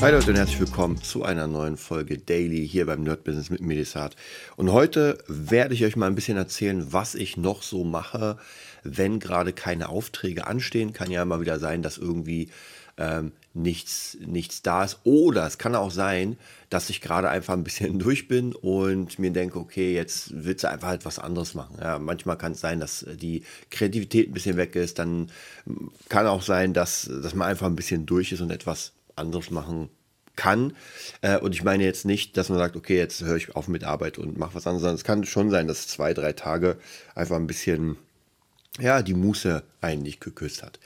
Hi Leute und herzlich willkommen zu einer neuen Folge Daily hier beim Nerd Business mit Medisat. Und heute werde ich euch mal ein bisschen erzählen, was ich noch so mache, wenn gerade keine Aufträge anstehen. Kann ja mal wieder sein, dass irgendwie ähm, nichts, nichts da ist. Oder es kann auch sein, dass ich gerade einfach ein bisschen durch bin und mir denke, okay, jetzt willst du einfach halt was anderes machen. Ja, manchmal kann es sein, dass die Kreativität ein bisschen weg ist. Dann kann auch sein, dass, dass man einfach ein bisschen durch ist und etwas anderes machen kann. Äh, und ich meine jetzt nicht, dass man sagt, okay, jetzt höre ich auf mit Arbeit und mache was anderes, sondern es kann schon sein, dass zwei, drei Tage einfach ein bisschen, ja, die Muße eigentlich geküsst hat.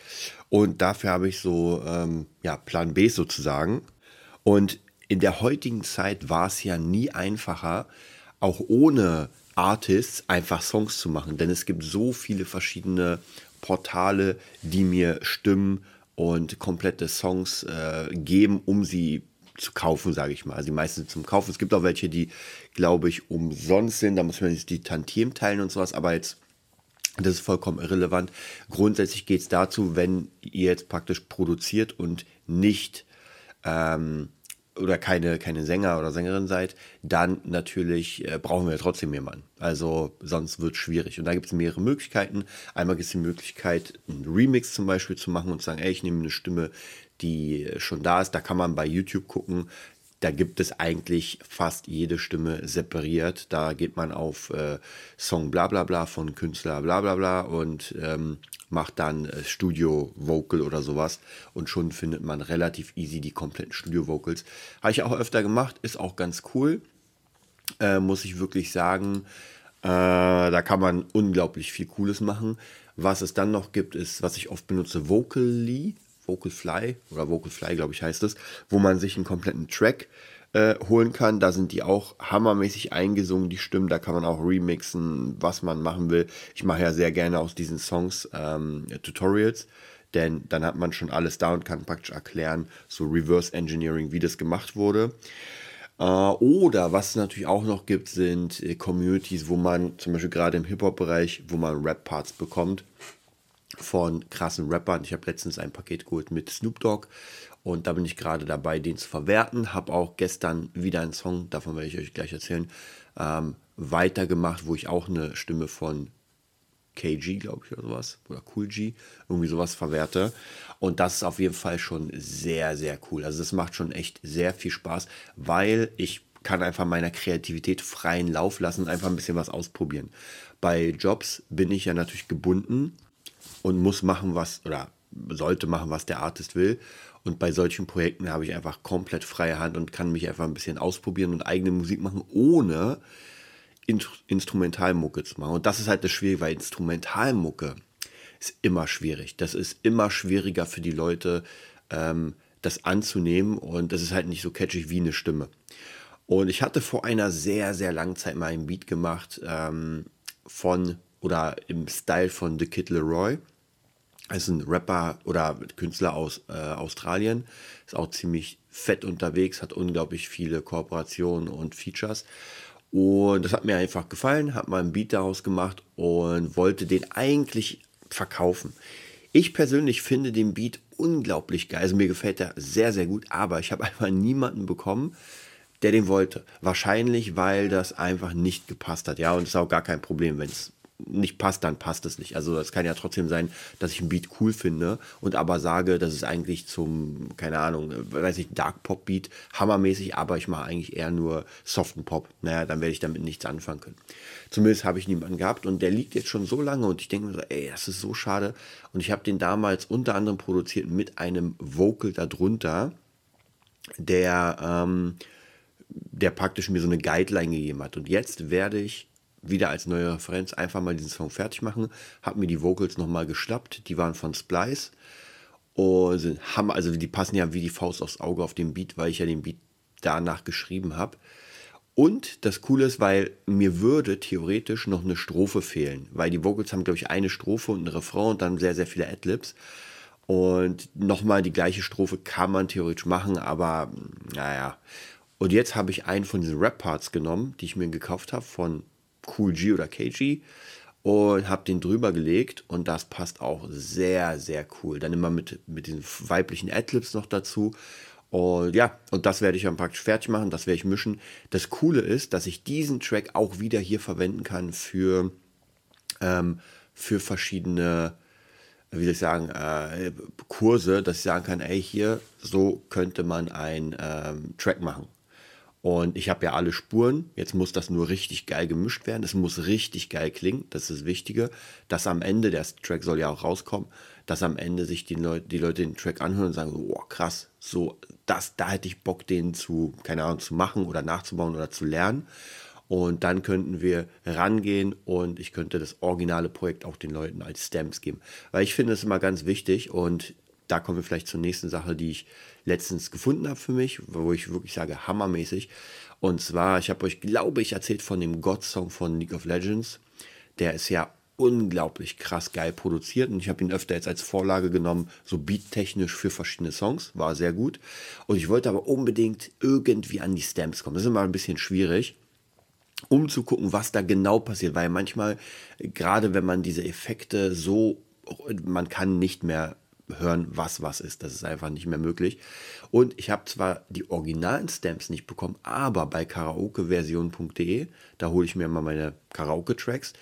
Und dafür habe ich so, ähm, ja, Plan B sozusagen. Und in der heutigen Zeit war es ja nie einfacher, auch ohne Artists einfach Songs zu machen, denn es gibt so viele verschiedene Portale, die mir Stimmen und komplette Songs äh, geben, um sie zu kaufen, sage ich mal. Also die meisten sind zum Kaufen. Es gibt auch welche, die, glaube ich, umsonst sind. Da muss man jetzt die Tantiem teilen und sowas. Aber jetzt, das ist vollkommen irrelevant. Grundsätzlich geht es dazu, wenn ihr jetzt praktisch produziert und nicht ähm, oder keine, keine Sänger oder Sängerin seid, dann natürlich äh, brauchen wir trotzdem jemanden. Also sonst wird es schwierig. Und da gibt es mehrere Möglichkeiten. Einmal gibt es die Möglichkeit, einen Remix zum Beispiel zu machen und zu sagen, ey, ich nehme eine Stimme, die schon da ist. Da kann man bei YouTube gucken. Da gibt es eigentlich fast jede Stimme separiert. Da geht man auf äh, Song bla bla bla von Künstler bla bla bla und ähm, macht dann äh, Studio Vocal oder sowas und schon findet man relativ easy die kompletten Studio Vocals. Habe ich auch öfter gemacht, ist auch ganz cool, äh, muss ich wirklich sagen. Äh, da kann man unglaublich viel Cooles machen. Was es dann noch gibt, ist, was ich oft benutze, Vocally, Vocalfly oder Vocalfly, glaube ich, heißt es, wo man sich einen kompletten Track äh, holen kann. Da sind die auch hammermäßig eingesungen, die Stimmen. Da kann man auch remixen, was man machen will. Ich mache ja sehr gerne aus diesen Songs ähm, Tutorials, denn dann hat man schon alles da und kann praktisch erklären, so Reverse Engineering, wie das gemacht wurde. Äh, oder was es natürlich auch noch gibt, sind äh, Communities, wo man zum Beispiel gerade im Hip-Hop-Bereich, wo man Rap-Parts bekommt von krassen Rappern. Ich habe letztens ein Paket geholt mit Snoop Dogg und da bin ich gerade dabei, den zu verwerten. Habe auch gestern wieder einen Song, davon werde ich euch gleich erzählen, ähm, weitergemacht, wo ich auch eine Stimme von KG, glaube ich, oder sowas, oder Cool G, irgendwie sowas verwerte. Und das ist auf jeden Fall schon sehr, sehr cool. Also das macht schon echt sehr viel Spaß, weil ich kann einfach meiner Kreativität freien Lauf lassen und einfach ein bisschen was ausprobieren. Bei Jobs bin ich ja natürlich gebunden und muss machen, was, oder sollte machen, was der Artist will. Und bei solchen Projekten habe ich einfach komplett freie Hand und kann mich einfach ein bisschen ausprobieren und eigene Musik machen, ohne Instrumentalmucke zu machen. Und das ist halt das Schwierige, weil Instrumentalmucke ist immer schwierig. Das ist immer schwieriger für die Leute, ähm, das anzunehmen. Und das ist halt nicht so catchy wie eine Stimme. Und ich hatte vor einer sehr, sehr langen Zeit mal ein Beat gemacht ähm, von oder im Style von The Kid Leroy ist ein Rapper oder Künstler aus äh, Australien. Ist auch ziemlich fett unterwegs, hat unglaublich viele Kooperationen und Features. Und das hat mir einfach gefallen, hat mal einen Beat daraus gemacht und wollte den eigentlich verkaufen. Ich persönlich finde den Beat unglaublich geil. Also mir gefällt er sehr, sehr gut, aber ich habe einfach niemanden bekommen, der den wollte. Wahrscheinlich, weil das einfach nicht gepasst hat. Ja, und es ist auch gar kein Problem, wenn es nicht passt, dann passt es nicht. Also es kann ja trotzdem sein, dass ich ein Beat cool finde und aber sage, das ist eigentlich zum, keine Ahnung, weiß ich, Dark Pop Beat, hammermäßig, aber ich mache eigentlich eher nur soften Pop. Naja, dann werde ich damit nichts anfangen können. Zumindest habe ich niemanden gehabt und der liegt jetzt schon so lange und ich denke mir so, ey, das ist so schade. Und ich habe den damals unter anderem produziert mit einem Vocal darunter, der, ähm, der praktisch mir so eine Guideline gegeben hat. Und jetzt werde ich wieder als neue Referenz einfach mal diesen Song fertig machen. Hab mir die Vocals nochmal geschnappt. Die waren von Splice. Und sind, haben, also die passen ja wie die Faust aufs Auge auf den Beat, weil ich ja den Beat danach geschrieben habe. Und das Coole ist, weil mir würde theoretisch noch eine Strophe fehlen, weil die Vocals haben, glaube ich, eine Strophe und ein Refrain und dann sehr, sehr viele Adlibs. Und nochmal die gleiche Strophe kann man theoretisch machen, aber naja. Und jetzt habe ich einen von diesen Rap-Parts genommen, die ich mir gekauft habe von Cool G oder KG und habe den drüber gelegt und das passt auch sehr, sehr cool. Dann immer mit, mit diesen weiblichen Adlibs noch dazu und ja, und das werde ich dann praktisch fertig machen, das werde ich mischen. Das Coole ist, dass ich diesen Track auch wieder hier verwenden kann für, ähm, für verschiedene, wie soll ich sagen, äh, Kurse, dass ich sagen kann, ey, hier, so könnte man einen ähm, Track machen. Und ich habe ja alle Spuren. Jetzt muss das nur richtig geil gemischt werden. Es muss richtig geil klingen. Das ist das Wichtige. Dass am Ende, der Track soll ja auch rauskommen, dass am Ende sich die Leute, die Leute den Track anhören und sagen, wow, krass, so, das, da hätte ich Bock, den zu, keine Ahnung, zu machen oder nachzubauen oder zu lernen. Und dann könnten wir rangehen und ich könnte das originale Projekt auch den Leuten als Stamps geben. Weil ich finde es immer ganz wichtig und da kommen wir vielleicht zur nächsten Sache, die ich letztens gefunden habe für mich, wo ich wirklich sage, hammermäßig. Und zwar, ich habe euch, glaube ich, erzählt von dem God-Song von League of Legends. Der ist ja unglaublich krass geil produziert und ich habe ihn öfter jetzt als Vorlage genommen, so beattechnisch für verschiedene Songs, war sehr gut. Und ich wollte aber unbedingt irgendwie an die Stamps kommen. Das ist immer ein bisschen schwierig, um zu gucken, was da genau passiert, weil manchmal, gerade wenn man diese Effekte so, man kann nicht mehr hören, was was ist. Das ist einfach nicht mehr möglich. Und ich habe zwar die originalen Stamps nicht bekommen, aber bei karaokeversion.de, da hole ich mir mal meine Karaoke-Tracks,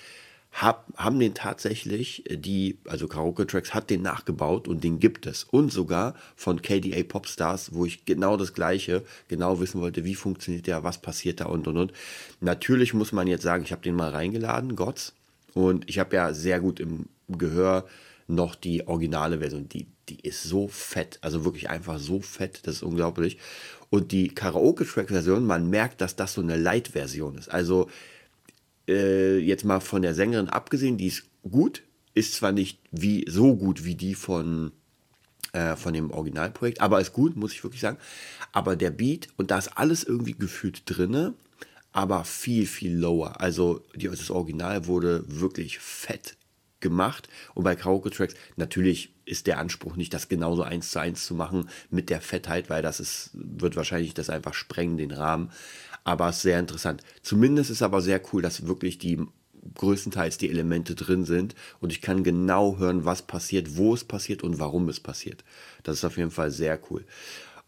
hab, haben den tatsächlich, die, also Karaoke-Tracks hat den nachgebaut und den gibt es. Und sogar von KDA Popstars, wo ich genau das Gleiche, genau wissen wollte, wie funktioniert der, was passiert da und und und. Natürlich muss man jetzt sagen, ich habe den mal reingeladen, Gott's. Und ich habe ja sehr gut im Gehör noch die originale Version. Die, die ist so fett, also wirklich einfach so fett, das ist unglaublich. Und die Karaoke-Track-Version, man merkt, dass das so eine Light-Version ist. Also äh, jetzt mal von der Sängerin abgesehen, die ist gut, ist zwar nicht wie so gut wie die von äh, von dem Originalprojekt, aber ist gut, muss ich wirklich sagen. Aber der Beat und da ist alles irgendwie gefühlt drinne, aber viel viel lower. Also das Original wurde wirklich fett gemacht. Und bei Karaoke-Tracks, natürlich ist der Anspruch nicht, das genauso eins zu eins zu machen mit der Fettheit, weil das ist, wird wahrscheinlich das einfach sprengen, den Rahmen. Aber es ist sehr interessant. Zumindest ist aber sehr cool, dass wirklich die größtenteils die Elemente drin sind und ich kann genau hören, was passiert, wo es passiert und warum es passiert. Das ist auf jeden Fall sehr cool.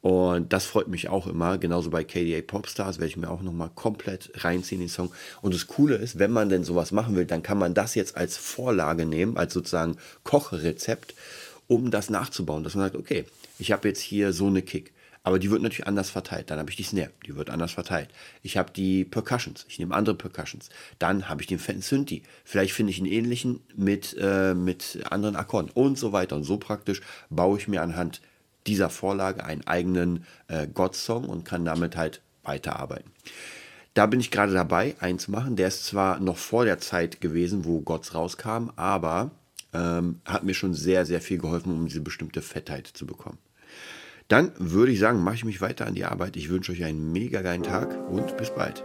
Und das freut mich auch immer. Genauso bei KDA Popstars werde ich mir auch nochmal komplett reinziehen, den Song. Und das Coole ist, wenn man denn sowas machen will, dann kann man das jetzt als Vorlage nehmen, als sozusagen Kochrezept, um das nachzubauen. Dass man sagt, okay, ich habe jetzt hier so eine Kick. Aber die wird natürlich anders verteilt. Dann habe ich die Snare, die wird anders verteilt. Ich habe die Percussions, ich nehme andere Percussions. Dann habe ich den fetten Synthi. Vielleicht finde ich einen ähnlichen mit, äh, mit anderen Akkorden und so weiter. Und so praktisch baue ich mir anhand dieser Vorlage einen eigenen äh, God-Song und kann damit halt weiterarbeiten. Da bin ich gerade dabei, einen zu machen. Der ist zwar noch vor der Zeit gewesen, wo Gods rauskam, aber ähm, hat mir schon sehr, sehr viel geholfen, um diese bestimmte Fettheit zu bekommen. Dann würde ich sagen, mache ich mich weiter an die Arbeit. Ich wünsche euch einen mega geilen Tag und bis bald.